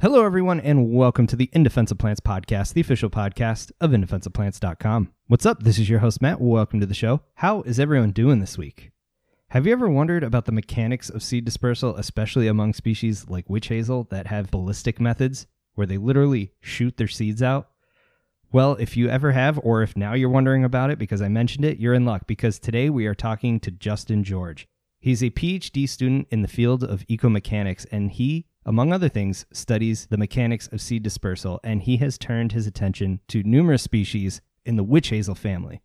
Hello, everyone, and welcome to the In Defense of Plants podcast, the official podcast of indefenseofplants.com. What's up? This is your host, Matt. Welcome to the show. How is everyone doing this week? Have you ever wondered about the mechanics of seed dispersal, especially among species like witch hazel that have ballistic methods where they literally shoot their seeds out? Well, if you ever have, or if now you're wondering about it because I mentioned it, you're in luck because today we are talking to Justin Jorge. He's a PhD student in the field of ecomechanics, and he among other things, studies the mechanics of seed dispersal, and he has turned his attention to numerous species in the witch hazel family.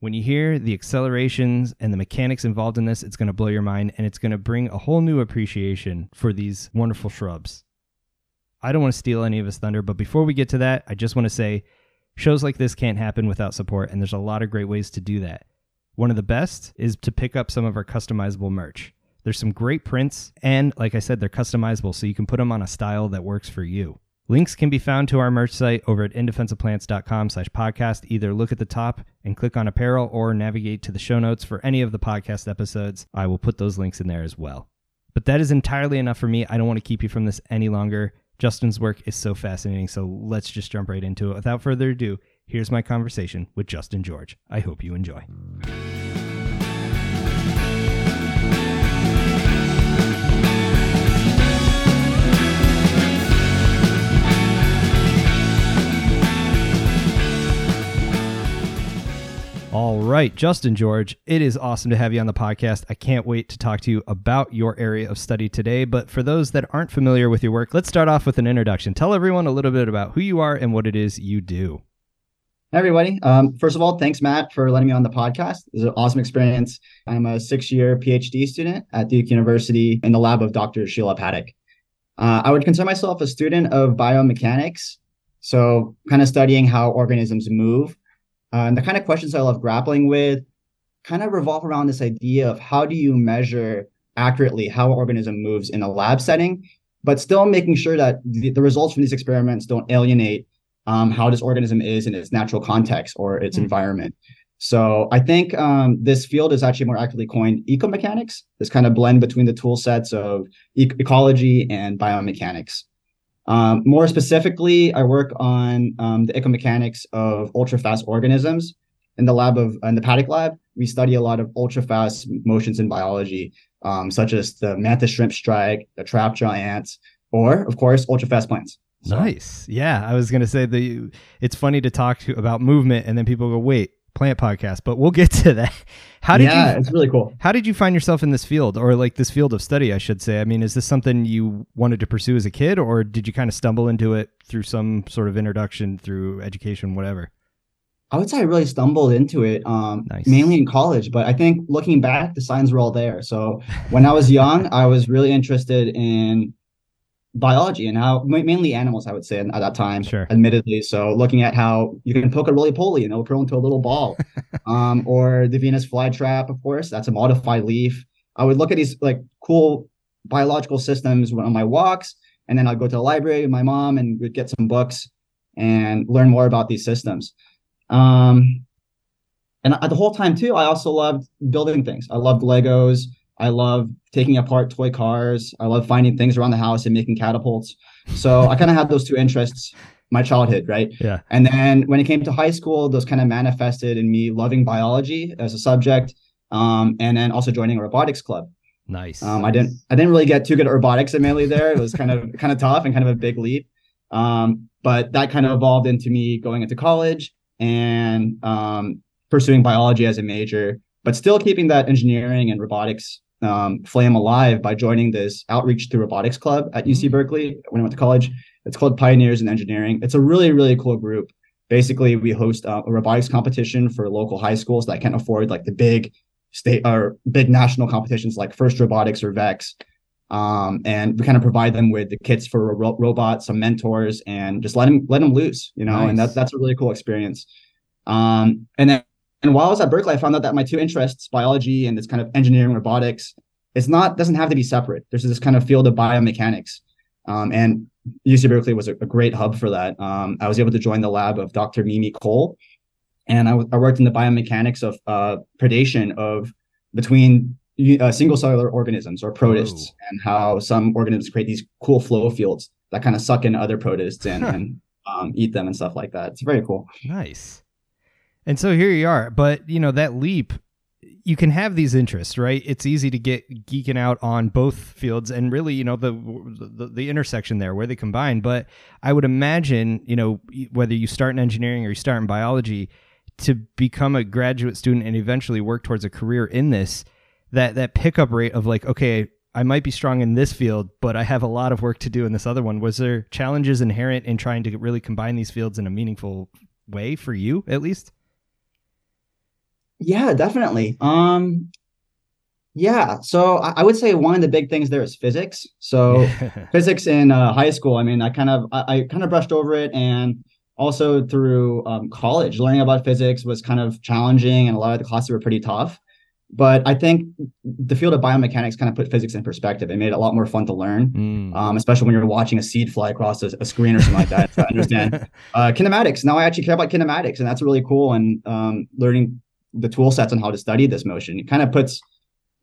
When you hear the accelerations and the mechanics involved in this, it's going to blow your mind and it's going to bring a whole new appreciation for these wonderful shrubs. I don't want to steal any of his thunder, but before we get to that, I just want to say shows like this can't happen without support, and there's a lot of great ways to do that. One of the best is to pick up some of our customizable merch. There's some great prints, and like I said, they're customizable, so you can put them on a style that works for you. Links can be found to our merch site over at indefenseofplants.com slash podcast. Either look at the top and click on apparel or navigate to the show notes for any of the podcast episodes. I will put those links in there as well. But that is entirely enough for me. I don't want to keep you from this any longer. Justin's work is so fascinating, so let's just jump right into it. Without further ado, here's my conversation with Justin Jorge. I hope you enjoy. All right, Justin Jorge, it is awesome to have you on the podcast. I can't wait to talk to you about your area of study today. But for those that aren't familiar with your work, let's start off with an introduction. Tell everyone a little bit about who you are and what it is you do. Hey everybody. Um, first of all, thanks, Matt, for letting me on the podcast. It's an awesome experience. I'm a six year PhD student at Duke University in the lab of Dr. Sheila Patek. Uh, I would consider myself a student of biomechanics. So, kind of studying how organisms move uh, and the kind of questions I love grappling with kind of revolve around this idea of how do you measure accurately how an organism moves in a lab setting, but still making sure that the, the results from these experiments don't alienate um, how this organism is in its natural context or its mm-hmm. environment. So I think um, this field is actually more accurately coined ecomechanics, this kind of blend between the tool sets of e- ecology and biomechanics. Um, more specifically, I work on um, the ecomechanics of ultra-fast organisms. In the lab of in the Patek lab, we study a lot of ultra-fast motions in biology, um, such as the mantis shrimp strike, the trapjaw ants, or of course, ultra-fast plants. So. Nice. Yeah, I was gonna say the. It's funny to talk to, about movement, and then people go, "Wait, plant podcast, but we'll get to that. How did yeah, you, it's really cool. How did you find yourself in this field or like this field of study, I should say? I mean, is this something you wanted to pursue as a kid or did you kind of stumble into it through some sort of introduction through education, whatever? I would say I really stumbled into it, um, nice. mainly in college. But I think looking back, the signs were all there. So when I was young, I was really interested in biology and how mainly animals, I would say, at that time, sure. admittedly. So looking at how you can poke a roly poly and it'll curl into a little ball, um, or the Venus flytrap, of course, that's a modified leaf. I would look at these like cool biological systems on my walks, and then I'd go to the library with my mom and we'd get some books and learn more about these systems. Um, and at the whole time too, I also loved building things. I loved Legos. I love taking apart toy cars. I love finding things around the house and making catapults. So I kind of had those two interests my childhood, right? Yeah. And then when it came to high school, those kind of manifested in me loving biology as a subject, um, and then also joining a robotics club. Nice. Um, I didn't I didn't really get too good at robotics admittedly there. It was kind of kind of tough and kind of a big leap. Um, but that kind of evolved into me going into college and um, pursuing biology as a major, but still keeping that engineering and robotics um, flame alive by joining this outreach to robotics club at UC mm-hmm. Berkeley when I went to college. It's called Pioneers in Engineering. It's a really, really cool group. Basically, we host uh, a robotics competition for local high schools that can't afford like the big state or big national competitions like First Robotics or VEX. Um, and we kind of provide them with the kits for ro- robots, some mentors, and just let them let them loose, you know. Nice. And that's that's a really cool experience. Um, and then and while I was at Berkeley, I found out that my two interests, biology and this kind of engineering robotics, it's not doesn't have to be separate. There's this kind of field of biomechanics, um, and UC Berkeley was a, a great hub for that. Um, I was able to join the lab of Dr. Mimi Koehl, and I, w- I worked in the biomechanics of uh, predation of between uh, single cellular organisms or protists, Whoa. and how some organisms create these cool flow fields that kind of suck in other protists and, and um, eat them and stuff like that. It's very cool. Nice. And so here you are, but you know that leap you can have these interests, right? It's easy to get geeking out on both fields and really, you know, the, the the, intersection there where they combine. But I would imagine, you know, whether you start in engineering or you start in biology, to become a graduate student and eventually work towards a career in this, that that pickup rate of like, okay, I might be strong in this field, but I have a lot of work to do in this other one. Was there challenges inherent in trying to really combine these fields in a meaningful way for you, at least? Yeah, definitely. Um, yeah, so I, I would say one of the big things there is physics. So physics in uh, high school, I mean, I kind of I, I, kind of brushed over it, and also through um, college, learning about physics was kind of challenging, and a lot of the classes were pretty tough. But I think the field of biomechanics kind of put physics in perspective. It made it a lot more fun to learn, mm. um, especially when you're watching a seed fly across a, a screen or something like that. To understand uh, kinematics. Now I actually care about kinematics, and that's really cool. And um, learning the tool sets on how to study this motion. It kind of puts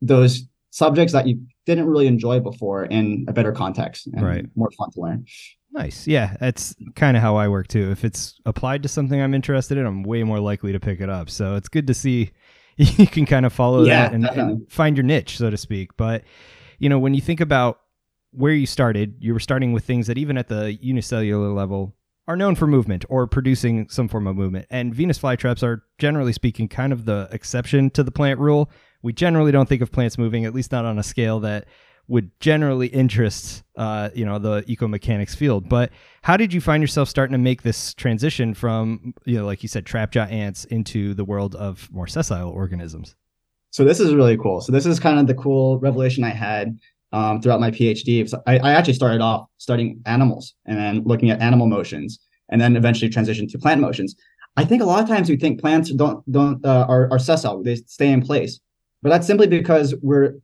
those subjects that you didn't really enjoy before in a better context and right. more fun to learn. Nice. Yeah, that's kind of how I work too. If it's applied to something I'm interested in, I'm way more likely to pick it up. So it's good to see you can kind of follow yeah, that and, and find your niche, so to speak. But, you know, when you think about where you started, you were starting with things that even at the unicellular level are known for movement or producing some form of movement. And Venus flytraps are, generally speaking, kind of the exception to the plant rule. We generally don't think of plants moving, at least not on a scale that would generally interest, uh, you know, the ecomechanics field. But how did you find yourself starting to make this transition from, you know, like you said, trapjaw ants into the world of more sessile organisms? So this is really cool. So this is kind of the cool revelation I had um, throughout my PhD. So I, I, actually started off studying animals and then looking at animal motions, and then eventually transitioned to plant motions. I think a lot of times we think plants don't don't uh, are, are sessile; they stay in place, but that's simply because we're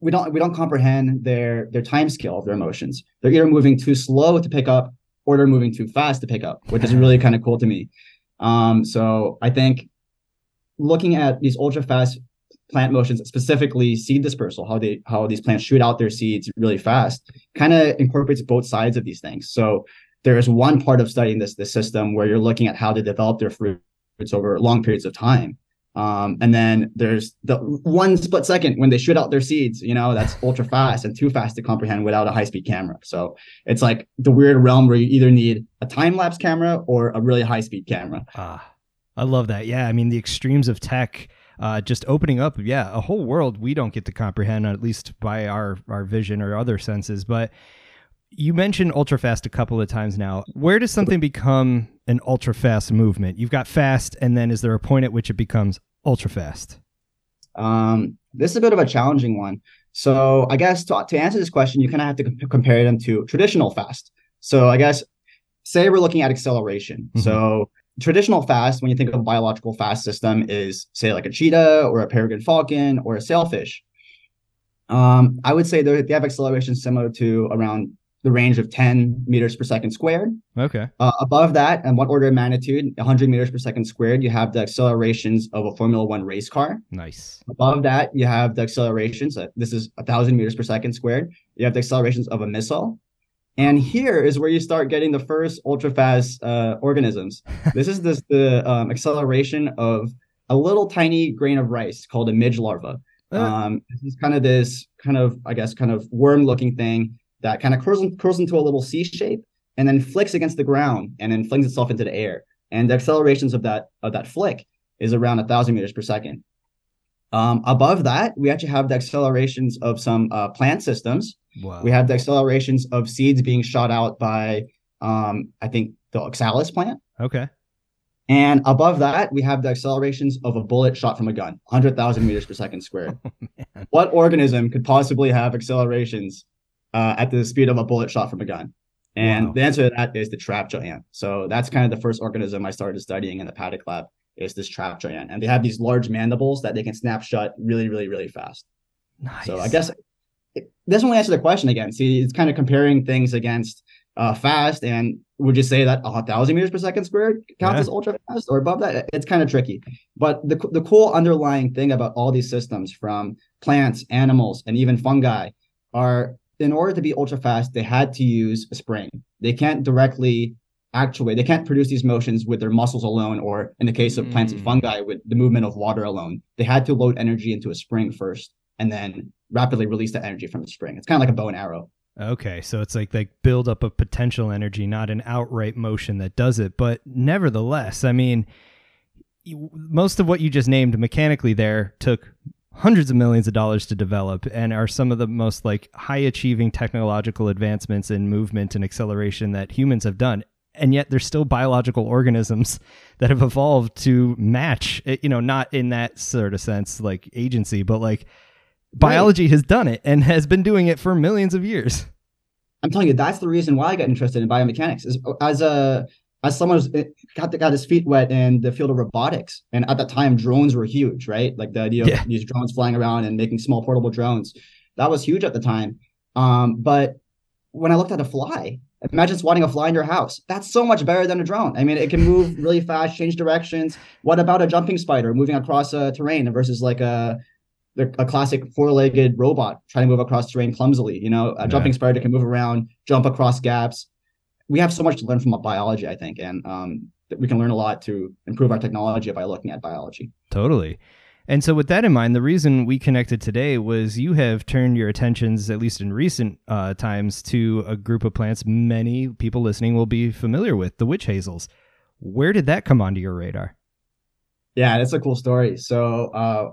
we don't we don't comprehend their their time scale of their emotions. They're either moving too slow to pick up, or they're moving too fast to pick up, which is really kind of cool to me. Um, so I think looking at these ultra fast plant motions, specifically seed dispersal, how they how these plants shoot out their seeds really fast, kind of incorporates both sides of these things. So there is one part of studying this this system where you're looking at how to develop their fruits over long periods of time. Um, and then there's the one split second when they shoot out their seeds, you know, that's ultra fast and too fast to comprehend without a high speed camera. So it's like the weird realm where you either need a time lapse camera or a really high speed camera. Ah, I love that. Yeah. I mean, the extremes of tech uh, just opening up, yeah, a whole world we don't get to comprehend, at least by our our vision or other senses. But you mentioned ultra fast a couple of times now. Where does something become an ultra fast movement? You've got fast, and then is there a point at which it becomes ultra fast? Um, this is a bit of a challenging one. So I guess to, to answer this question, you kind of have to comp- compare them to traditional fast. So I guess say we're looking at acceleration. Mm-hmm. So traditional fast, when you think of a biological fast system, is say like a cheetah or a peregrine falcon or a sailfish. Um, I would say they have acceleration similar to around the range of 10 meters per second squared. Okay. Uh, above that, and one order of magnitude, 100 meters per second squared, you have the accelerations of a Formula One race car. Nice. Above that, you have the accelerations. Uh, this is 1,000 meters per second squared. You have the accelerations of a missile. And here is where you start getting the first ultra fast uh, organisms. this is this, the um, acceleration of a little tiny grain of rice called a midge larva. Uh. Um, this is kind of this kind of, I guess, kind of worm looking thing that kind of curls, curls into a little C shape and then flicks against the ground and then flings itself into the air. And the accelerations of that of that flick is around a thousand meters per second. Um, above that, we actually have the accelerations of some uh, plant systems. Wow. We have the accelerations of seeds being shot out by, um, I think, the oxalis plant. Okay. And above that, we have the accelerations of a bullet shot from a gun, 100,000 meters per second squared. Oh, what organism could possibly have accelerations uh, at the speed of a bullet shot from a gun? And wow. the answer to that is the trapjaw ant. So that's kind of the first organism I started studying in the Patek lab is this trap ant. And they have these large mandibles that they can snap shut really, really, really fast. Nice. So I guess it doesn't really answer the question again. See, it's kind of comparing things against uh, fast. And would you say that a thousand meters per second squared counts yeah. as ultra fast or above that? It's kind of tricky. But the, the cool underlying thing about all these systems from plants, animals, and even fungi are in order to be ultra fast, they had to use a spring. They can't directly actuate, they can't produce these motions with their muscles alone, or in the case of plants and Mm. fungi, with the movement of water alone. They had to load energy into a spring first and then rapidly release the energy from the spring. It's kind of like a bow and arrow. Okay, so it's like like build up of potential energy, not an outright motion that does it. But nevertheless, I mean, most of what you just named mechanically there took hundreds of millions of dollars to develop and are some of the most like high achieving technological advancements in movement and acceleration that humans have done and yet there's still biological organisms that have evolved to match you know not in that sort of sense like agency but like biology has done it and has been doing it for millions of years I'm telling you, that's the reason why I got interested in biomechanics. Is as a as someone who's eh, got got his feet wet in the field of robotics, and at that time drones were huge, right? Like the idea of these drones flying around and making small portable drones, that was huge at the time. Um, but when I looked at a fly, imagine spotting a fly in your house. That's so much better than a drone. I mean, it can move really fast, change directions. What about a jumping spider moving across a terrain versus like a a classic four-legged robot trying to move across terrain clumsily. You know, a Yeah. jumping spider can move around, jump across gaps. We have so much to learn from biology, I think, and um, we can learn a lot to improve our technology by looking at biology. Totally. And so, with that in mind, the reason we connected today was you have turned your attentions, at least in recent uh, times, to a group of plants many people listening will be familiar with the witch hazels. Where did that come onto your radar? Yeah, that's a cool story. So, uh,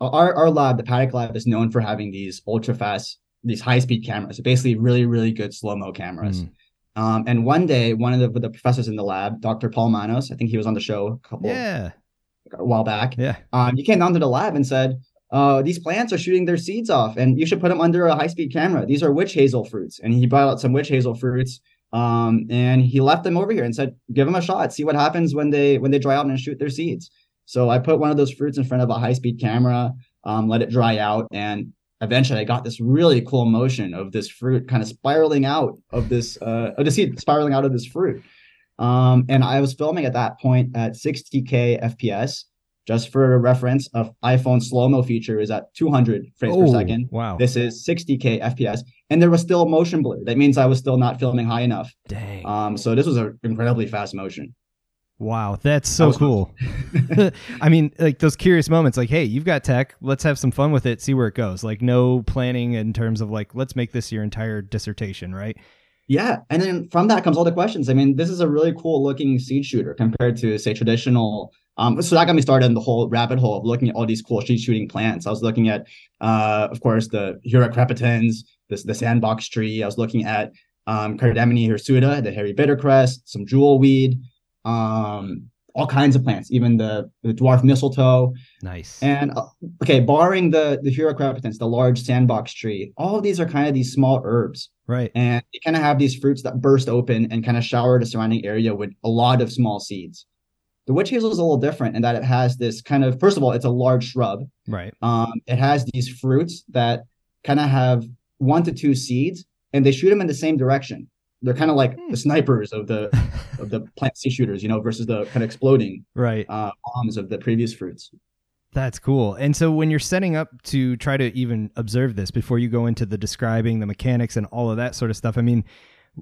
our our lab, the Patek Lab, is known for having these ultra fast, these high speed cameras. Basically, really, really good slow mo cameras. Mm. Um, and one day, one of the, the professors in the lab, Dr. Paul Manos, I think he was on the show a couple Yeah. A while back. Yeah. um, he came down to the lab and said, uh, these plants are shooting their seeds off, and you should put them under a high-speed camera. These are witch hazel fruits, and he brought out some witch hazel fruits, um, and he left them over here and said, "Give them a shot. See what happens when they when they dry out and shoot their seeds." So I put one of those fruits in front of a high-speed camera, um, let it dry out, and eventually I got this really cool motion of this fruit kind of spiraling out of this uh, of the seed spiraling out of this fruit. Um, and I was filming at that point at 60k FPS. Just for a reference, of iPhone slow mo feature is at 200 frames per Oh, second. Wow. This is 60k FPS, and there was still motion blur. That means I was still not filming high enough. Dang. Um, so this was an incredibly fast motion. wow. That's so cool. I mean, like those curious moments, like, hey, you've got tech. Let's have some fun with it, see where it goes. Like, no planning in terms of like, let's make this your entire dissertation, right? Yeah, and then from that comes all the questions. I mean, this is a really cool looking seed shooter compared to say traditional. Um, so that got me started in the whole rabbit hole of looking at all these cool seed shooting plants. I was looking at, uh, of course, the Hura crepitans, this the sandbox tree. I was looking at um, Cardamine hirsuta, the hairy bittercress, some jewel weed, um, all kinds of plants, even the, the dwarf mistletoe. Nice. And uh, okay, barring the the Hura crepitans, the large sandbox tree, all of these are kind of these small herbs right. and they kind of have these fruits that burst open and kind of shower the surrounding area with a lot of small seeds. The witch hazel is a little different in that it has this kind of first of all, it's a large shrub. Right. Um, it has these fruits that kind of have one to two seeds, and they shoot them in the same direction. They're kind of like Hmm. the snipers of the of the plant seed shooters, you know, versus the kind of exploding Right. uh, bombs of the previous fruits. That's cool. And so when you're setting up to try to even observe this before you go into the describing the mechanics and all of that sort of stuff, I mean,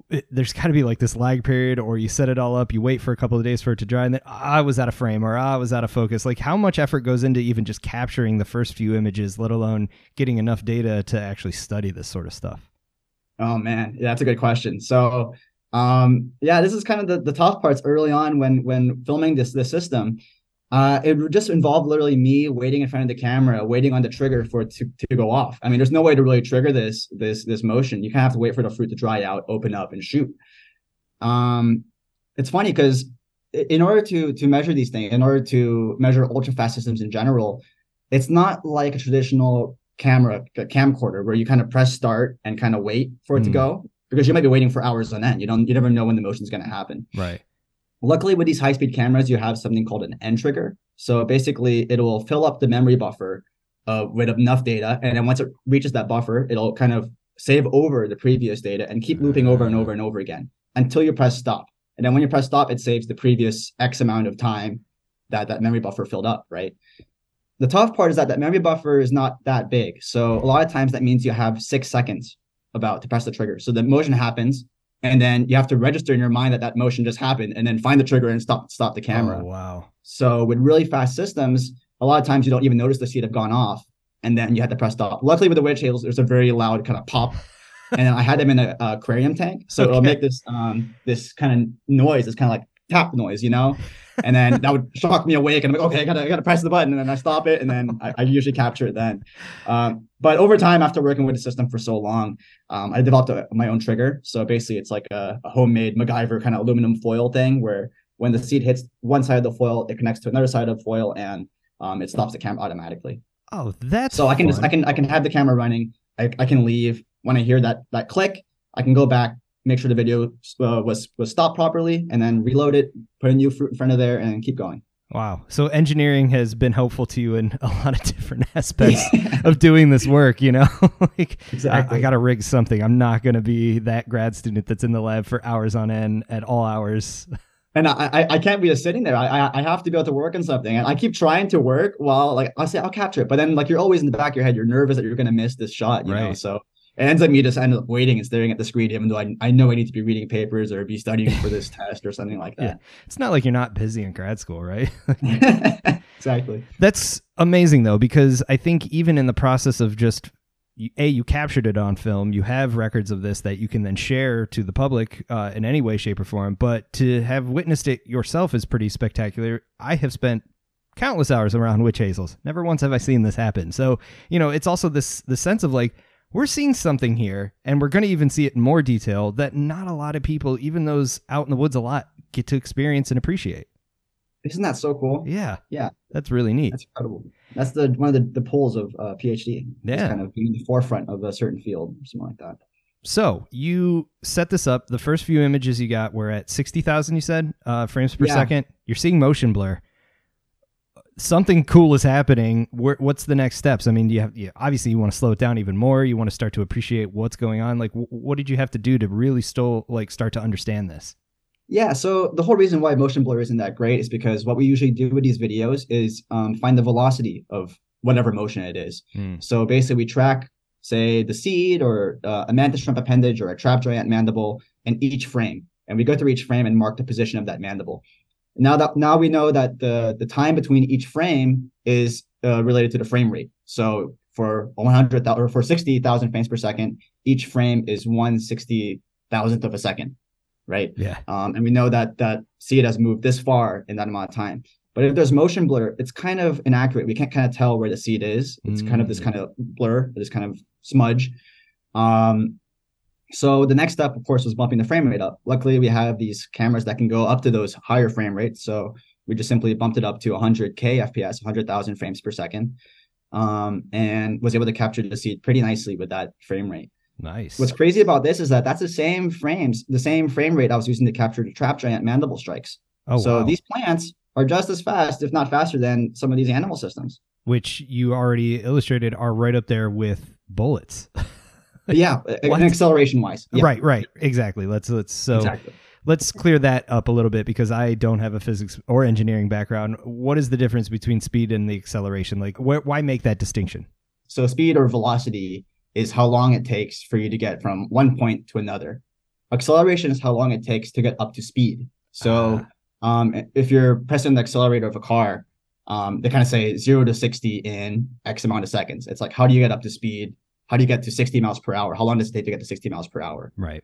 it, there's got to be like this lag period, or you set it all up, you wait for a couple of days for it to dry, and then "Ah, I was out of frame or "Ah, I was out of focus. Like, how much effort goes into even just capturing the first few images, let alone getting enough data to actually study this sort of stuff? Oh man, yeah, that's a good question. So, um, yeah, this is kind of the, the tough parts early on when when filming this this system. Uh, it just involve literally me waiting in front of the camera, waiting on the trigger for it to, to go off. I mean, there's no way to really trigger this this this motion. You kind of have to wait for the fruit to dry out, open up, and shoot. Um, it's funny because in order to to measure these things, in order to measure ultra fast systems in general, it's not like a traditional camera a camcorder where you kind of press start and kind of wait for it to Mm. go because you might be waiting for hours on end. You don't you never know when the motion is going to happen. Right. Luckily, with these high speed cameras, you have something called an end trigger. So basically, it will fill up the memory buffer uh, with enough data, and then once it reaches that buffer, it'll kind of save over the previous data and keep looping over and over and over again until you press stop. And then when you press stop, it saves the previous X amount of time that that memory buffer filled up, right? The tough part is that that memory buffer is not that big. So a lot of times that means you have six seconds about to press the trigger. So the motion happens, and then you have to register in your mind that that motion just happened, and then find the trigger and stop stop the camera. Oh, wow. So with really fast systems, a lot of times you don't even notice the seat have gone off, and then you had to press stop. Luckily with the witch hazels, there's a very loud kind of pop, and I had them in a, a aquarium tank, so it'll make this um this kind of noise, It's kind of like tap noise, you know. And then that would shock me awake, and I'm like, okay, I gotta, I gotta press the button, and then I stop it, and then I, I usually capture it then. Um, but over time, after working with the system for so long, um, I developed a, my own trigger. So basically, it's like a, a homemade MacGyver kind of aluminum foil thing, where when the seed hits one side of the foil, it connects to another side of the foil, and um, it stops the camera automatically. Oh, that's So I can just. I can I can have the camera running. I, I can leave when I hear that that click. I can go back, make sure the video uh, was was stopped properly, and then reload it, put a new fruit in front of there, and keep going. Wow. So engineering has been helpful to you in a lot of different aspects of doing this work, you know? like I, Exactly. I got to rig something. I'm not going to be that grad student that's in the lab for hours on end at all hours. and I, I I can't be just sitting there. I, I I have to be able to work on something, and I keep trying to work while like I'll say I'll capture it, but then like you're always in the back of your head, you're nervous that you're gonna miss this shot, you know. So it ends up me just end up waiting and staring at the screen, even though I I know I need to be reading papers or be studying for this test or something like that. It's not like you're not busy in grad school, right? exactly. That's amazing though, because I think even in the process of just a you captured it on film, you have records of this that you can then share to the public uh, in any way, shape, or form. But to have witnessed it yourself is pretty spectacular. I have spent countless hours around witch hazels. Never once have I seen this happen. So you know, it's also this the sense of like we're seeing something here, and we're going to even see it in more detail that not a lot of people, even those out in the woods a lot, get to experience and appreciate. Isn't that so cool? Yeah, Yeah. that's really neat. That's incredible. That's the one of the, the pulls of uh, PhD. It's Yeah. kind of being the forefront of a certain field or something like that. So you set this up. The first few images you got were at sixty thousand. You said uh, frames per Yeah. second. You're seeing motion blur. Something cool is happening. Where, what's the next steps? I mean, you have you, obviously you want to slow it down even more. You want to start to appreciate what's going on. Like, w- what did you have to do to really still like start to understand this? Yeah, so the whole reason why motion blur isn't that great is because what we usually do with these videos is um, find the velocity of whatever motion it is. Hmm. So basically, we track, say, the seed or uh, a mantis shrimp appendage or a trapjaw ant mandible in each frame, and we go through each frame and mark the position of that mandible. Now that now we know that the the time between each frame is uh, related to the frame rate. So for 100 or for 60,000 frames per second, each frame is one sixty thousandth of a second, right? Yeah. um, and we know that that seed has moved this far in that amount of time. But if there's motion blur, it's kind of inaccurate. We can't kind of tell where the seed is. It's kind of this Mm. kind of blur, this kind of smudge. Um, so the next step, of course, was bumping the frame rate up. Luckily, we have these cameras that can go up to those higher frame rates. So we just simply bumped it up to 100k FPS, 100,000 frames per second, um, and was able to capture the seed pretty nicely with that frame rate. Nice. What's crazy about this is that that's the same frames, the same frame rate I was using to capture the trapjaw ant mandible strikes. oh, so wow. these plants are just as fast, if not faster, than some of these animal systems. which you already illustrated are right up there with bullets. Yeah, an acceleration wise. Yeah, Right. Right. Exactly. Let's let's so. exactly. let's clear that up a little bit because I don't have a physics or engineering background. What is the difference between speed and the acceleration? Like, wh- why make that distinction? So speed or velocity is how long it takes for you to get from one point to another. Acceleration is how long it takes to get up to speed. So Ah. um, if you're pressing the accelerator of a car, um, they kind of say zero to 60 in X amount of seconds. It's like, how do you get up to speed? How do you get to 60 miles per hour? How long does it take to get to 60 miles per hour? right.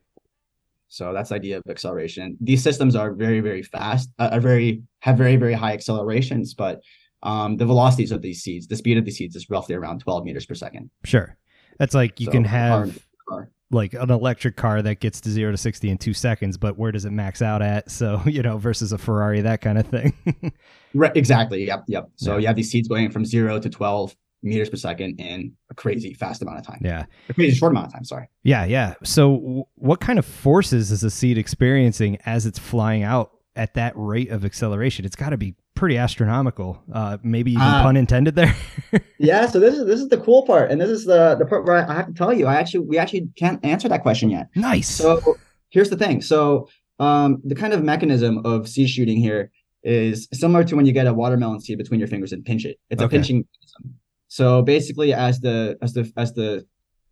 So that's the idea of acceleration. These systems are very, very fast, uh, are very have very, very high accelerations, but um, the velocities of these seeds, the speed of these seeds is roughly around 12 meters per second. Sure. That's like you So, can have car. like an electric car that gets to zero to 60 in two seconds, but where does it max out at? So, you know, versus a Ferrari, that kind of thing. Right, exactly. Yep, yep. So Yeah. you have these seeds going from zero to 12 meters per second in a crazy fast amount of time. yeah. A crazy short amount of time. Sorry. Yeah. Yeah. So, w- what kind of forces is a seed experiencing as it's flying out at that rate of acceleration? It's got to be pretty astronomical. Uh, maybe even Ah. pun intended there. Yeah. So this is this is the cool part, and this is the the part where I have to tell you, I actually we actually can't answer that question yet. nice. So here's the thing. So um, the kind of mechanism of seed shooting here is similar to when you get a watermelon seed between your fingers and pinch it. It's a pinching mechanism. So basically, as the as the as the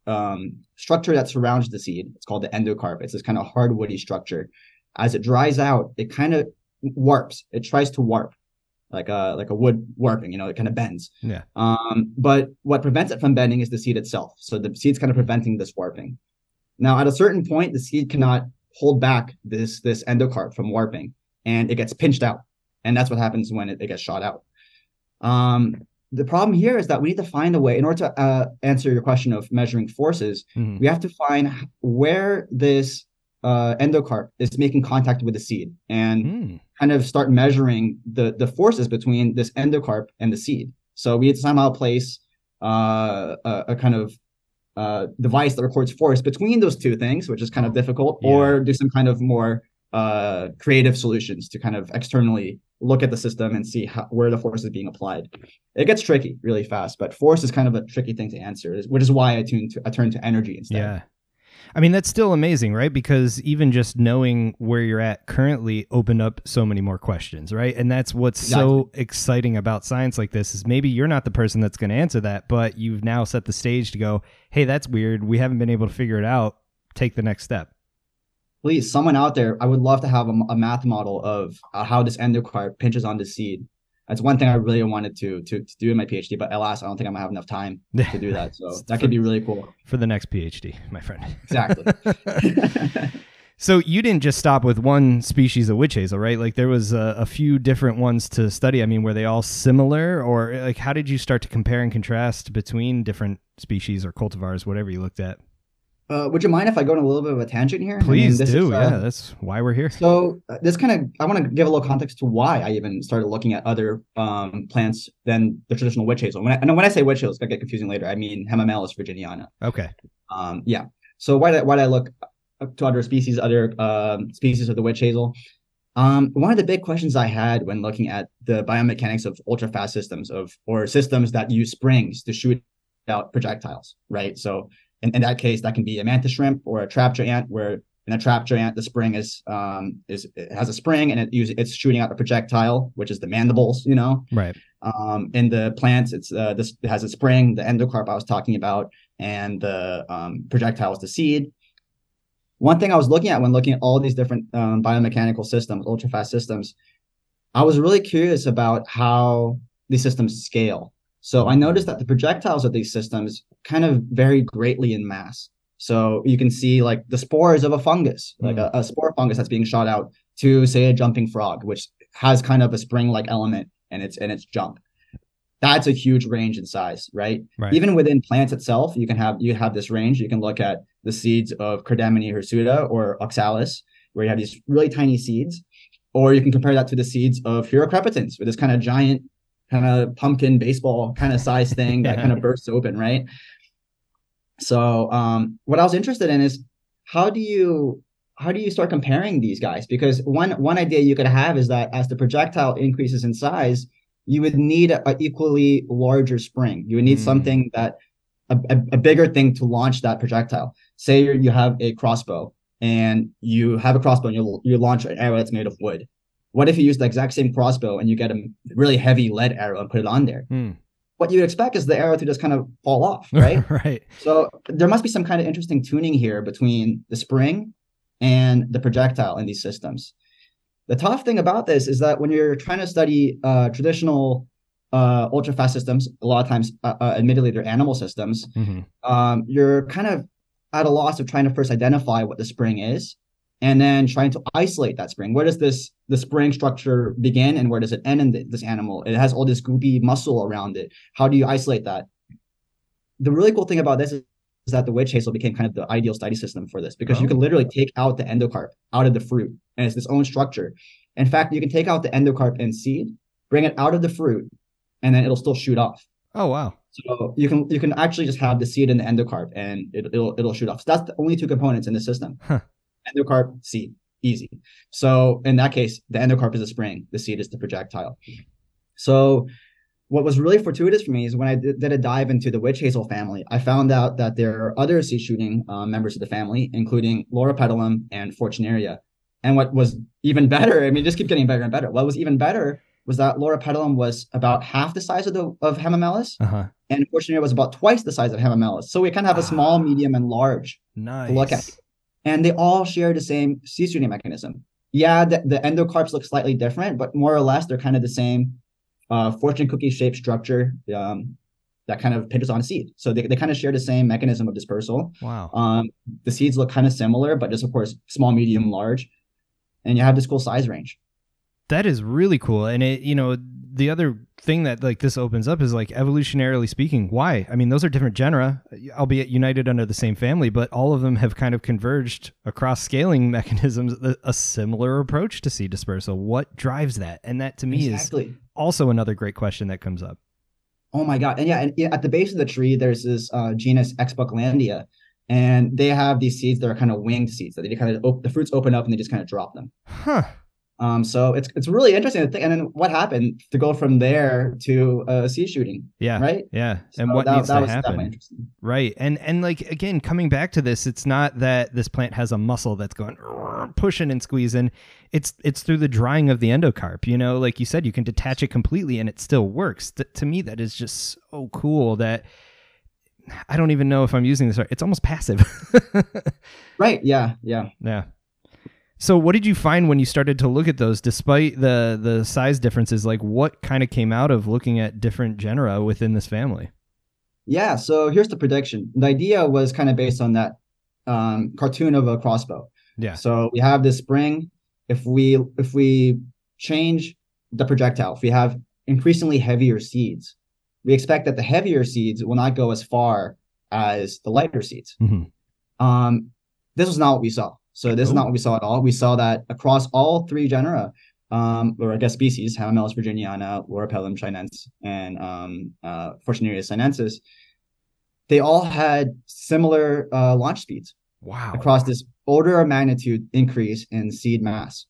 um, structure that surrounds the seed. It's called the endocarp. It's this kind of hard woody structure. As it dries out, it kind of warps. It tries to warp like a like a wood warping, you know, it kind of bends. Yeah. Um, but what prevents it from bending is the seed itself. So the seed's kind of preventing this warping. Now, at a certain point, the seed cannot hold back this this endocarp from warping, and it gets pinched out, and that's what happens when it, it gets shot out. Um, the problem here is that we need to find a way in order to uh, answer your question of measuring forces. Mhm. We have to find where this uh, endocarp is making contact with the seed, and Mm. kind of start measuring the the forces between this endocarp and the seed. So we need to somehow place uh, a, a kind of uh, device that records force between those two things, which is kind of difficult, Yeah. or do some kind of more uh, creative solutions to kind of externally look at the system and see how, where the force is being applied. It gets tricky really fast, but force is kind of a tricky thing to answer, which is why I tune to I turn to energy instead. Yeah. I mean, that's still amazing, right? Because even just knowing where you're at currently opened up so many more questions, right? And that's what's so exciting about science like this is maybe you're not the person that's going to answer that, but you've now set the stage to go, hey, that's weird. We haven't been able to figure it out. Take the next step. Please someone out there i would love to have a, a math model of uh, how this endocarp pinches on the seed that's one thing i really wanted to to, to do in my phd but alas i don't think i'm gonna have enough time to do that so that could be really cool For the next PhD, my friend. exactly So you didn't just stop with one species of witch hazel, right? Like there was a, a few different ones to study. I mean, were they all similar, or like how did you start to compare and contrast between different species or cultivars, whatever you looked at? Uh, would you mind if i go on a little bit of a tangent here I mean, Please do. is, uh, yeah, that's why we're here. So uh, this kind of I want to give a little context to why I even started looking at other um, plants than the traditional witch hazel. When I, and when I say witch hazel, it's gonna get confusing later. I mean Hamamelis virginiana. Okay. Um, yeah. So why did why did I look to other species, other um, species of the witch hazel? Um, one of the big questions I had when looking at the biomechanics of ultra fast systems of or systems that use springs to shoot out projectiles, right? So in, in that case, that can be a mantis shrimp or a trapjaw ant, where in a trapjaw ant, the spring is um is it has a spring and it uses it's shooting out a projectile, which is the mandibles, you know. Right. Um, in the plants, it's uh, this it has a spring, the endocarp I was talking about, and the um, projectile is the seed. One thing I was looking at when looking at all these different um, biomechanical systems, ultra fast systems, I was really curious about how these systems scale. So I noticed that the projectiles of these systems kind of vary greatly in mass. So you can see like the spores of a fungus, like hmm. a, a spore fungus that's being shot out to say a jumping frog, which has kind of a spring-like element in its in its jump. That's a huge range in size, right? Right. Even within plants itself, you can have you have this range. You can look at the seeds of Cardamine hirsuta or oxalis, where you have these really tiny seeds, or you can compare that to the seeds of Hura crepitans, with this kind of giant, kind of pumpkin baseball kind of size thing that Yeah. kind of bursts open, right? So, um, what I was interested in is how do you how do you start comparing these guys? Because one one idea you could have is that as the projectile increases in size, you would need a, a equally larger spring. You would need Mm. something that a, a, a bigger thing to launch that projectile. Say you you have a crossbow and you have a crossbow and you you launch an arrow that's made of wood. What if you use the exact same crossbow and you get a really heavy lead arrow and put it on there? Hmm. What you'd expect is the arrow to just kind of fall off, right? right. So there must be some kind of interesting tuning here between the spring and the projectile in these systems. The tough thing about this is that when you're trying to study uh, traditional uh, ultra fast systems, a lot of times, uh, uh, admittedly, they're animal systems. hmm Um, you're kind of at a loss of trying to first identify what the spring is, and then trying to isolate that spring. Where does this the spring structure begin, and where does it end in th- this animal? It has all this goopy muscle around it. How do you isolate that? The really cool thing about this is, is that the witch hazel became kind of the ideal study system for this because you Oh. can literally take out the endocarp out of the fruit, and it's its own structure. In fact, you can take out the endocarp and seed, bring it out of the fruit, and then it'll still shoot off. Oh wow. So you can you can actually just have the seed and the endocarp, and it, it'll it'll shoot off. So that's the only two components in the system: Huh. Endocarp, seed, easy. So in that case, the endocarp is the spring, the seed is the projectile. So what was really fortuitous for me is when I did, did a dive into the witch hazel family, I found out that there are other seed shooting uh, members of the family, including Loropetalum and Fortunearia. And what was even better, I mean, just keep getting better and better. What was even better was that Loropetalum was about half the size of the of Hamamelis, Uh-huh. and Fortunearia was about twice the size of Hamamelis. So we kind of have a small, medium, and large Nice. to look at. And they all share the same shooting mechanism. Yeah, the, the endocarps look slightly different, but more or less they're kind of the same uh, fortune cookie shaped structure um, that kind of pitches on a seed. So they, they kind of share the same mechanism of dispersal. Wow. Um, the seeds look kind of similar, but just of course small, medium, large, and you have this cool size range. That is really cool. And it, you know, the other thing that like this opens up is like evolutionarily speaking, why? I mean, those are different genera, albeit united under the same family, but all of them have kind of converged across scaling mechanisms, a, similar approach to seed dispersal. What drives that? And that to me is also another great question that comes up. Oh my god! And yeah, and at the base of the tree, there's this uh, genus Exbucklandia, and they have these seeds that are kind of winged seeds that they kind of op- the fruits open up and they just kind of drop them. Huh. Um, so it's it's really interesting to think. And then what happened to go from there to uh, seed shooting, Yeah. right? Yeah. And So what that, needs that to was happen? interesting. Right. And and like again, coming back to this, it's not that this plant has a muscle that's going pushing and squeezing. It's it's through the drying of the endocarp. You know, like you said, you can detach it completely and it still works. Th- to me, that is just so cool that I don't even know if I'm using this right. It's almost passive. Right? Yeah, yeah. yeah. So what did you find when you started to look at those despite the the size differences? Like what kind of came out of looking at different genera within this family? Yeah, so here's the prediction. The idea was kind of based on that um, cartoon of a crossbow. Yeah. So we have this spring. If we if we change the projectile, if we have increasingly heavier seeds, we expect that the heavier seeds will not go as far as the lighter seeds. Mhm. Um, this was not what we saw. So this is not what we saw at all. We saw that across all three genera, um, or I guess species, Hamamelis virginiana, Loropetalum chinense, and um, uh, Fortunearia sinensis, they all had similar uh, launch speeds Wow. across this order of magnitude increase in seed mass.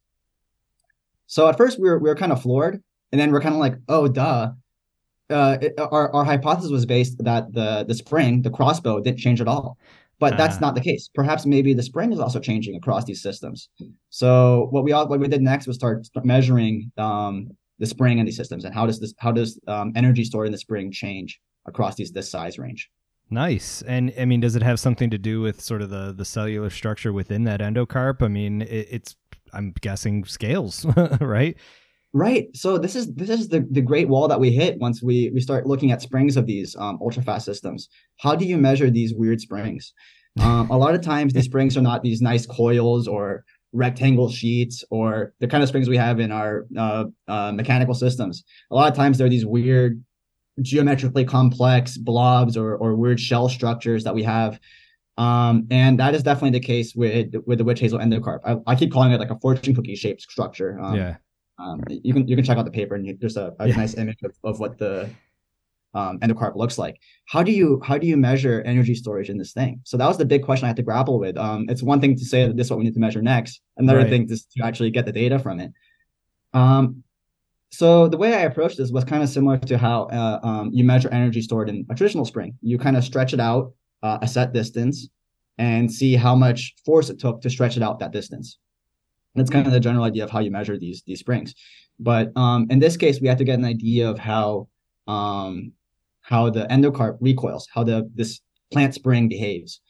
So at first we were we were kind of floored, and then we're kind of like, oh duh. Uh, it, our our hypothesis was based that the the spring, the crossbow, didn't change at all, but that's Ah. not the case. Perhaps maybe the spring is also changing across these systems. So what we all what we did next was start, start measuring um, the spring in these systems and how does this how does um, energy stored in the spring change across these this size range. Nice. And I mean, does it have something to do with sort of the the cellular structure within that endocarp? I mean, it, it's I'm guessing scales, right? Right. So this is this is the, the great wall that we hit once we we start looking at springs of these um, ultra fast systems. How do you measure these weird springs? Um, a lot of times these springs are not these nice coils or rectangle sheets or the kind of springs we have in our uh, uh, mechanical systems. A lot of times they're these weird geometrically complex blobs or or weird shell structures that we have. Um, and that is definitely the case with with the witch hazel endocarp. I, I keep calling it like a fortune cookie shaped structure. Um, yeah. Um, you can you can check out the paper and you, there's a, a Yeah. nice image of, of what the um, endocarp looks like. How do you how do you measure energy storage in this thing? So that was the big question I had to grapple with. Um, it's one thing to say that this is what we need to measure next. Another Right. thing is to actually get the data from it. Um, so the way I approached this was kind of similar to how uh, um, you measure energy stored in a traditional spring. You kind of stretch it out uh, a set distance and see how much force it took to stretch it out that distance. That's kind of the general idea of how you measure these these springs. But um, in this case, we had to get an idea of how um, how the endocarp recoils, how the this plant spring behaves.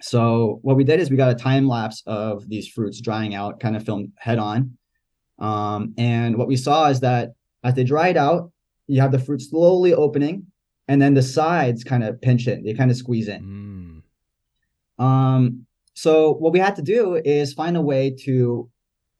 So what we did is we got a time lapse of these fruits drying out, kind of filmed head on. Um, and what we saw is that as they dried out, you have the fruit slowly opening, and then the sides kind of pinch in, they kind of squeeze in. Mm. Um, so what we had to do is find a way to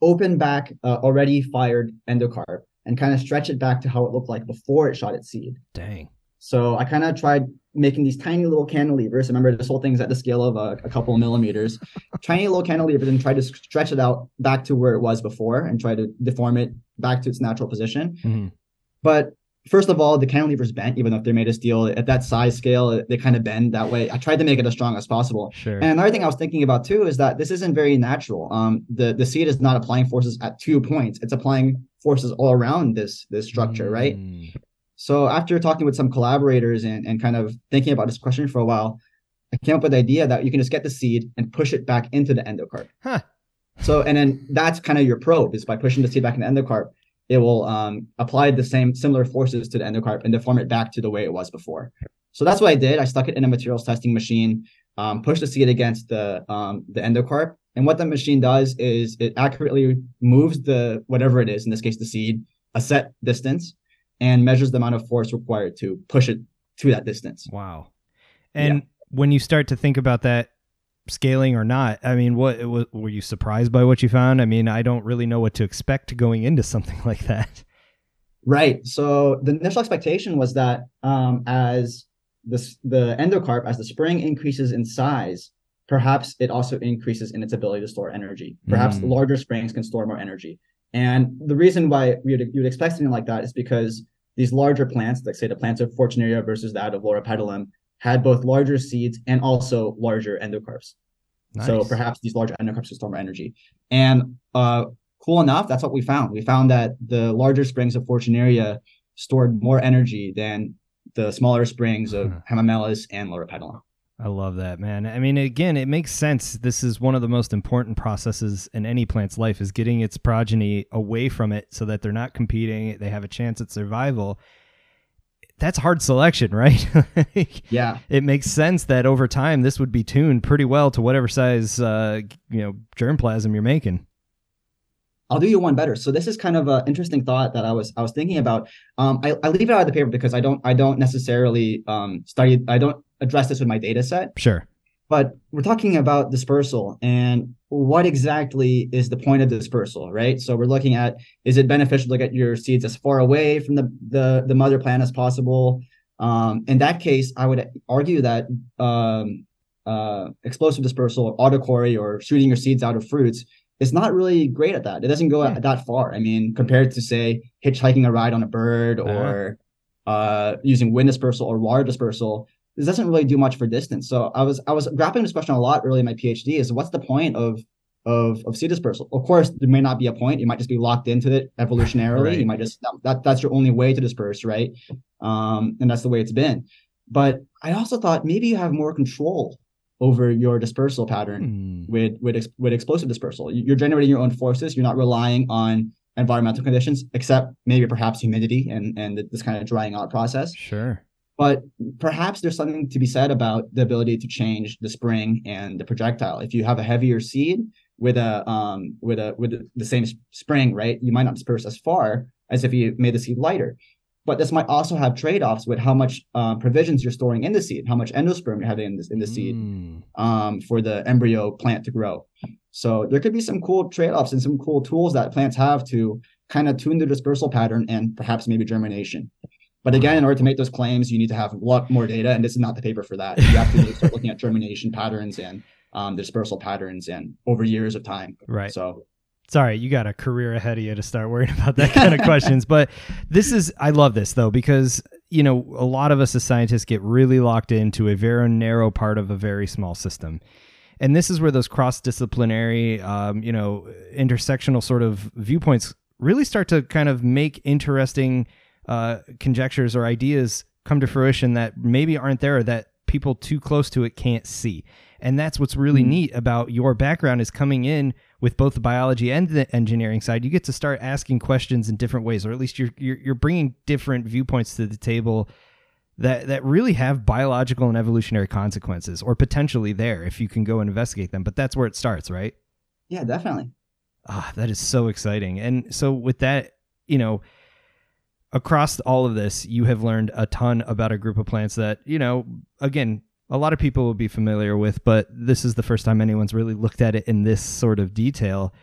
open back uh, already fired endocarp and kind of stretch it back to how it looked like before it shot its seed. Dang. So I kind of tried making these tiny little cantilevers. Remember, this whole thing's at the scale of a, a couple of millimeters. tiny little cantilevers and try to stretch it out back to where it was before and try to deform it back to its natural position. Mhm. But first of all, the cantilevers bent, even if they're made of steel. At that size scale, they kind of bend that way. I tried to make it as strong as possible. Sure. And another thing I was thinking about too is that this isn't very natural. Um, the the seed is not applying forces at two points; it's applying forces all around this this structure, right? Mm. So after talking with some collaborators and, and kind of thinking about this question for a while, I came up with the idea that you can just get the seed and push it back into the endocarp. Huh. So and then that's kind of your probe is by pushing the seed back in the endocarp. It will um, apply the same similar forces to the endocarp and deform it back to the way it was before. So that's what I did. I stuck it in a materials testing machine, um, pushed the seed against the um, the endocarp, and what the machine does is it accurately moves the whatever it is, in this case the seed, a set distance, and measures the amount of force required to push it to that distance. Wow. And yeah. when you start to think about that scaling or not, I mean, what, were you surprised by what you found? I mean, I don't really know what to expect going into something like that. Right. So the initial expectation was that um, as the the endocarp, as the spring increases in size, perhaps it also increases in its ability to store energy. Perhaps mm. larger springs can store more energy. And the reason why we would, you would expect something like that is because these larger plants, like say the plants of Fortunearia versus that of Loropetalum, had both larger seeds and also larger endocarps. Nice. So perhaps these larger endocarps store more energy. And uh, cool enough, that's what we found. We found that the larger springs of Fortunearia stored more energy than the smaller springs of Hamamelis and Loropetalum. I love that, man. I mean, again, it makes sense. This is one of the most important processes in any plant's life is getting its progeny away from it so that they're not competing, they have a chance at survival. That's hard selection, right? yeah. It makes sense that over time this would be tuned pretty well to whatever size uh, you know, germplasm you're making. I'll do you one better. So this is kind of an interesting thought that I was I was thinking about. Um, I, I leave it out of the paper because I don't I don't necessarily um, study I don't address this with my data set. Sure. But we're talking about dispersal and what exactly is the point of dispersal, right? So we're looking at is it beneficial to get your seeds as far away from the the, the mother plant as possible? Um, in that case, I would argue that um, uh, explosive dispersal or autochory or shooting your seeds out of fruits is not really great at that. It doesn't go yeah. that far. I mean, compared to say hitchhiking a ride on a bird uh-huh. or uh, using wind dispersal or water dispersal, this doesn't really do much for distance. So I was I was grappling this question a lot early in my PhD is what's the point of of of seed dispersal? Of course, there may not be a point. You might just be locked into it evolutionarily. Right. You might just that that's your only way to disperse, right? Um, and that's the way it's been. But I also thought maybe you have more control over your dispersal pattern mm. with with with explosive dispersal. You're generating your own forces. You're not relying on environmental conditions, except maybe perhaps humidity and and this kind of drying out process. Sure. But perhaps there's something to be said about the ability to change the spring and the projectile. If you have a heavier seed with a um with a with the same spring, right, you might not disperse as far as if you made the seed lighter. But this might also have trade-offs with how much uh, provisions you're storing in the seed, how much endosperm you're having in, this, in the seed mm. um, for the embryo plant to grow. So there could be some cool trade-offs and some cool tools that plants have to kind of tune the dispersal pattern and perhaps maybe germination. But again, in order to make those claims, you need to have a lot more data, and this is not the paper for that. You have to start looking at germination patterns and um, dispersal patterns and over years of time. Right. So sorry, you got a career ahead of you to start worrying about that kind of questions. But this is, I love this though, because, you know, a lot of us as scientists get really locked into a very narrow part of a very small system. And this is where those cross disciplinary, um, you know, intersectional sort of viewpoints really start to kind of make interesting uh, conjectures or ideas come to fruition that maybe aren't there that people too close to it can't see. And that's what's really mm-hmm. neat about your background is coming in with both the biology and the engineering side. You get to start asking questions in different ways, or at least you're you're, you're bringing different viewpoints to the table that that really have biological and evolutionary consequences, or potentially there if you can go and investigate them. But that's where it starts, right? Yeah, definitely. Ah, that is so exciting. And so with that, you know, across all of this, you have learned a ton about a group of plants that, you know, again, a lot of people will be familiar with, but this is the first time anyone's really looked at it in this sort of detail.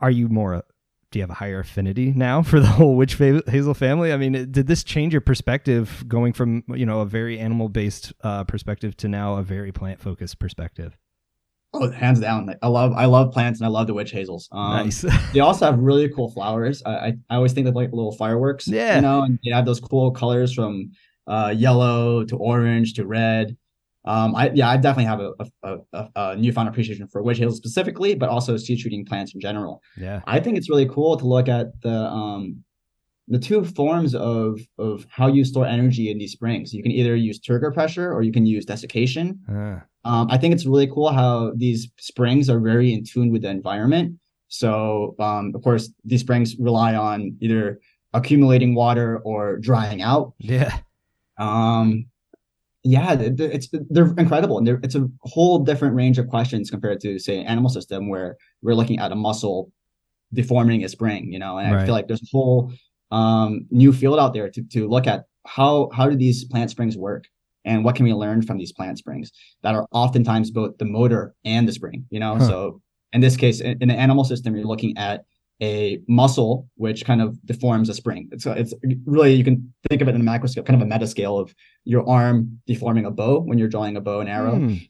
Are you more do you have a higher affinity now for the whole witch hazel family? I mean, did this change your perspective going from, you know, a very animal based uh, perspective to now a very plant focused perspective? Oh, hands down! I love I love plants and I love the witch hazels. Um, nice. they also have really cool flowers. I, I, I always think of like little fireworks. Yeah. You know, and they have those cool colors from uh, yellow to orange to red. Um, I yeah, I definitely have a, a, a, a newfound appreciation for witch hazels specifically, but also seed shooting plants in general. Yeah. I think it's really cool to look at the um the two forms of of how you store energy in these springs. You can either use turgor pressure or you can use desiccation. Uh. Um, I think it's really cool how these springs are very in tune with the environment. So, um, of course, these springs rely on either accumulating water or drying out. Yeah. Um, yeah, it's they're incredible, and they're, it's a whole different range of questions compared to say an animal system where we're looking at a muscle deforming a spring, you know. And right. I feel like there's a whole um, new field out there to to look at how how do these plant springs work and what can we learn from these plant springs that are oftentimes both the motor and the spring, you know. Huh. So in this case, in, in the animal system, you're looking at a muscle which kind of deforms a spring. It's it's really you can think of it in a macro scale, kind of a meta scale of your arm deforming a bow when you're drawing a bow and arrow. Mm.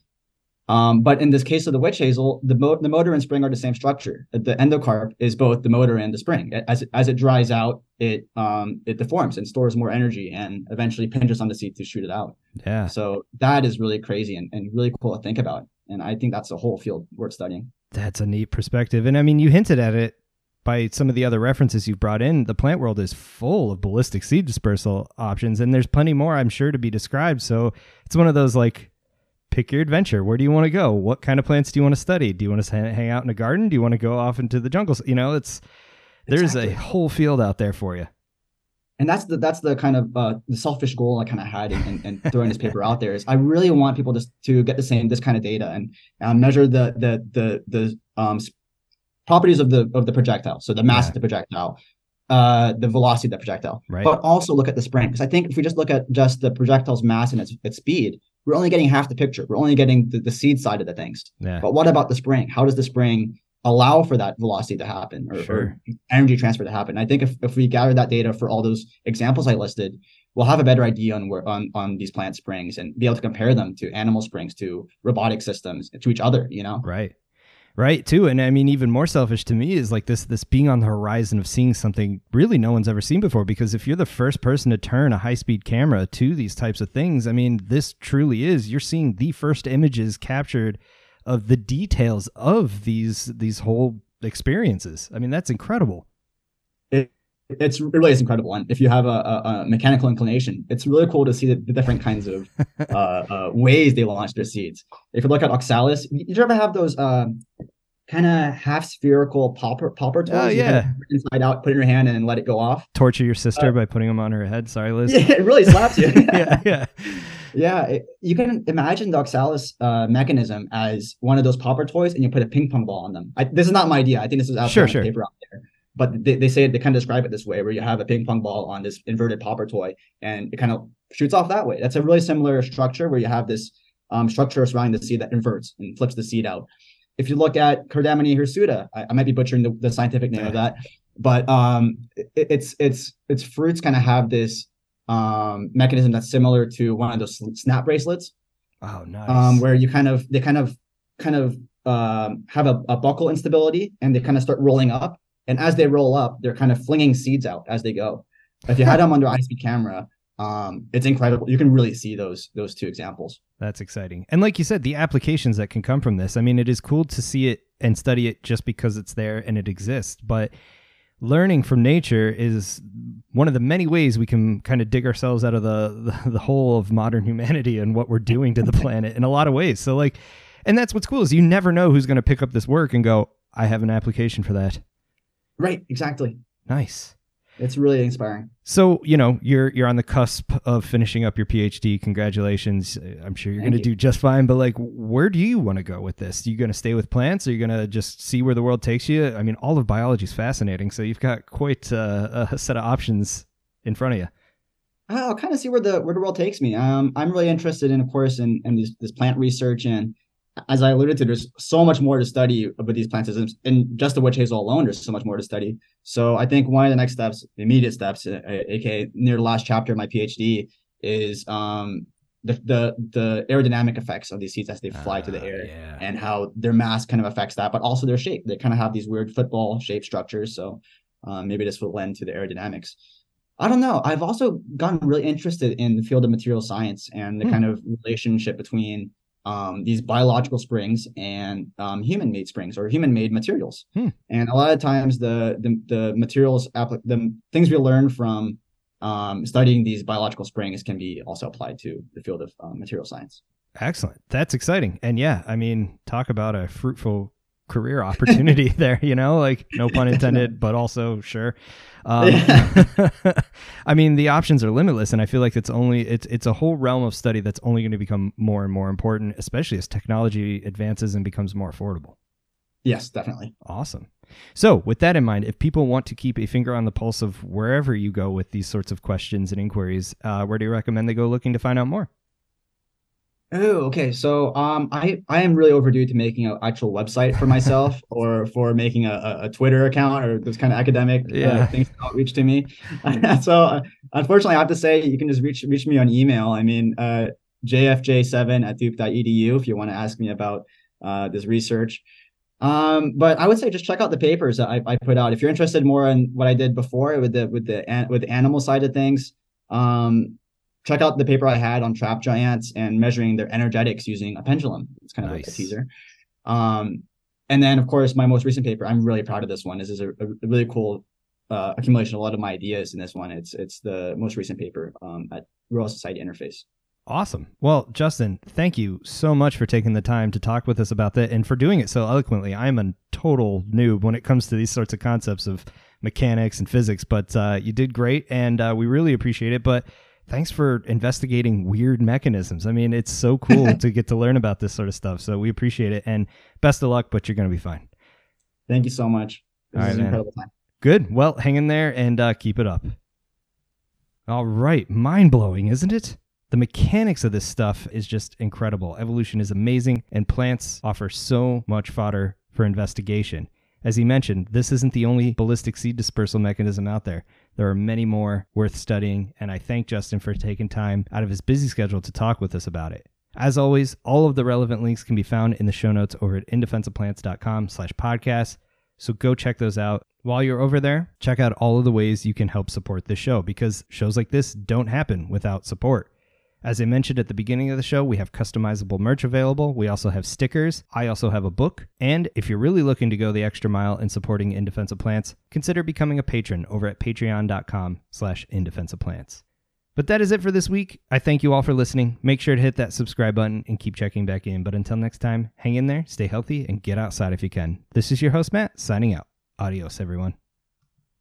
Um, but in this case of the witch hazel, the, mo- the motor and spring are the same structure. The endocarp is both the motor and the spring. As it, as it dries out, it um, it deforms and stores more energy and eventually pinches on the seed to shoot it out. Yeah. So that is really crazy and, and really cool to think about. And I think that's a whole field worth studying. That's a neat perspective. And I mean, you hinted at it by some of the other references you've brought in, the plant world is full of ballistic seed dispersal options, and there's plenty more, I'm sure, to be described. So it's one of those like, pick your adventure. Where do you want to go? What kind of plants do you want to study? Do you want to hang out in a garden? Do you want to go off into the jungle? You know, it's there's exactly. a whole field out there for you. And that's the that's the kind of uh, the selfish goal I kind of had in, in, in throwing this paper out there is I really want people to to get the same this kind of data and uh, measure the the the the um, properties of the of the projectile, so the mass yeah. of the projectile, uh, the velocity of the projectile, right. but also look at the spring. Because I think if we just look at just the projectile's mass and its, its speed, we're only getting half the picture. We're only getting the, the seed side of the things. Yeah. But what about the spring? How does the spring allow for that velocity to happen or, sure. or, energy transfer to happen? I think if, if we gather that data for all those examples I listed, we'll have a better idea on where on, on these plant springs and be able to compare them to animal springs, to robotic systems, to each other, you know? Right right too and i mean even more selfish to me is like this this being on the horizon of seeing something really no one's ever seen before because if you're the first person to turn a high speed camera to these types of things i mean this truly is you're seeing the first images captured of the details of these these whole experiences. I mean that's incredible it's it really is incredible and if you have a, a, a, mechanical inclination it's really cool to see the, the different kinds of uh, uh, ways they launch their seeds if you look at oxalis did you ever have those uh, kind of half spherical popper popper toys. Oh yeah, inside out, put in your hand and let it go off. Torture your sister uh, by putting them on her head. Sorry, Liz. Yeah, it really slaps you. yeah, yeah, yeah. It, you can imagine the Oxalis uh, mechanism as one of those popper toys, and you put a ping pong ball on them. I, this is not my idea. I think this is out sure, sure. paper out there. But they, they say they kind of describe it this way, where you have a ping pong ball on this inverted popper toy, and it kind of shoots off that way. That's a really similar structure where you have this um, structure surrounding the seed that inverts and flips the seed out if you look at Cardamine hirsuta, I, I might be butchering the, the scientific name of that, but um, it, it's it's its fruits kind of have this um, mechanism that's similar to one of those snap bracelets. Oh, nice. Um, where you kind of they kind of kind of um, have a, a buckle instability and they kind of start rolling up, and as they roll up, they're kind of flinging seeds out as they go. If you had them under high speed camera, um, it's incredible. You can really see those those two examples. That's exciting. And like you said, the applications that can come from this. I mean, it is cool to see it and study it just because it's there and it exists, but learning from nature is one of the many ways we can kind of dig ourselves out of the, the, the hole of modern humanity and what we're doing to the planet in a lot of ways. So like and that's what's cool is you never know who's going to pick up this work and go, I have an application for that. Right, exactly. Nice it's really inspiring. So you know you're you're on the cusp of finishing up your PhD. Congratulations! I'm sure you're going to you. do just fine. But like, where do you want to go with this? Are you going to stay with plants? Are you going to just see where the world takes you? I mean, all of biology is fascinating. So you've got quite uh, a set of options in front of you. I'll kind of see where the where the world takes me. Um, I'm really interested in, of course, in, in this, this plant research and as I alluded to, there's so much more to study about these plant systems. And just the witch hazel alone, there's so much more to study. So I think one of the next steps, immediate steps, aka near the last chapter of my PhD, is um, the, the the aerodynamic effects of these seeds as they fly uh, to the ah, air yeah. and how their mass kind of affects that, but also their shape. They kind of have these weird football shaped structures. So um, maybe this will lend to the aerodynamics. I don't know. I've also gotten really interested in the field of material science and the hmm. kind of relationship between um, these biological springs and um, human-made springs or human-made materials. Hmm. And a lot of times, the the, the materials, the things we learn from um, studying these biological springs can be also applied to the field of um, material science. Excellent. That's exciting. And yeah, I mean, talk about a fruitful career opportunity there, you know, like no pun intended, but also sure. Um, I mean, the options are limitless, and I feel like it's only it's it's a whole realm of study that's only going to become more and more important, especially as technology advances and becomes more affordable. Yes, definitely. Awesome. So, with that in mind, if people want to keep a finger on the pulse of wherever you go with these sorts of questions and inquiries, uh, where do you recommend they go looking to find out more? Oh, okay. So um, I I am really overdue to making an actual website for myself, or for making a, a Twitter account, or those kind of academic uh, Yeah. uh, things outreach to me. so uh, unfortunately, I have to say you can just reach reach me on email. I mean, uh, jfj7 at duke.edu if you want to ask me about uh, this research. Um, but I would say just check out the papers that I, I put out. If you're interested more in what I did before with the with the with the animal side of things, um, check out the paper I had on trapjaw ants and measuring their energetics using a pendulum. It's kind of like a teaser. Um, and then of course my most recent paper. I'm really proud of this one. This is a, a really cool uh, accumulation of a lot of my ideas in this one. It's it's the most recent paper um, at Royal Society Interface. Awesome. Well, Justin, thank you so much for taking the time to talk with us about that and for doing it so eloquently. I'm a total noob when it comes to these sorts of concepts of mechanics and physics, but uh, you did great and uh, we really appreciate it. But thanks for investigating weird mechanisms. I mean, it's so cool to get to learn about this sort of stuff. So we appreciate it and best of luck, but you're going to be fine. Thank you so much. This right, is an man. incredible time. Good. Well, hang in there and uh, keep it up. All right. Mind blowing, isn't it? The mechanics of this stuff is just incredible. Evolution is amazing, and plants offer so much fodder for investigation. As he mentioned, this isn't the only ballistic seed dispersal mechanism out there. There are many more worth studying, and I thank Justin for taking time out of his busy schedule to talk with us about it. As always, all of the relevant links can be found in the show notes over at indefenseofplants.com slash podcast. So go check those out. While you're over there, check out all of the ways you can help support this show because shows like this don't happen without support. As I mentioned at the beginning of the show, we have customizable merch available. We also have stickers. I also have a book. And if you're really looking to go the extra mile in supporting In Defense Plants, consider becoming a patron over at patreon.com slash indefenseofplants. But that is it for this week. I thank you all for listening. Make sure to hit that subscribe button and keep checking back in. But until next time, hang in there, stay healthy, and get outside if you can. This is your host, Matt, signing out. Adios, everyone.